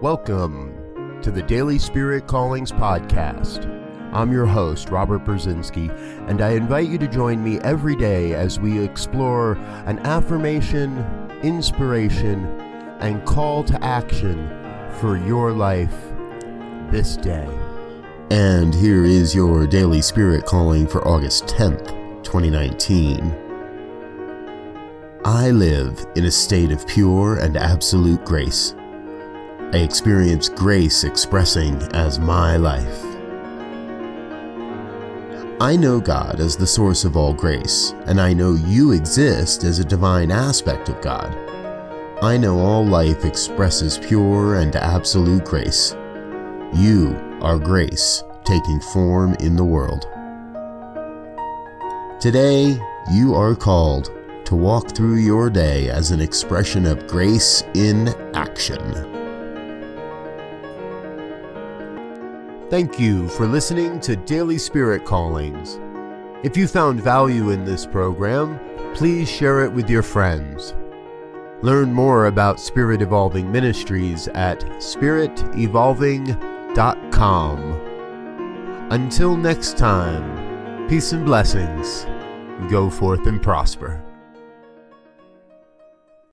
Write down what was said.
Welcome to the Daily Spirit Callings Podcast. I'm your host, Robert Brzezinski, and I invite you to join me every day as we explore an affirmation, inspiration, and call to action for your life this day. And here is your Daily Spirit Calling for August 10th, 2019. I live in a state of pure and absolute grace. I experience grace expressing as my life. I know God as the source of all grace, and I know you exist as a divine aspect of God. I know all life expresses pure and absolute grace. You are grace taking form in the world. Today, you are called to walk through your day as an expression of grace in action. Thank you for listening to Daily Spirit Callings. If you found value in this program, please share it with your friends. Learn more about Spirit Evolving Ministries at spiritevolving.com. Until next time, peace and blessings. Go forth and prosper.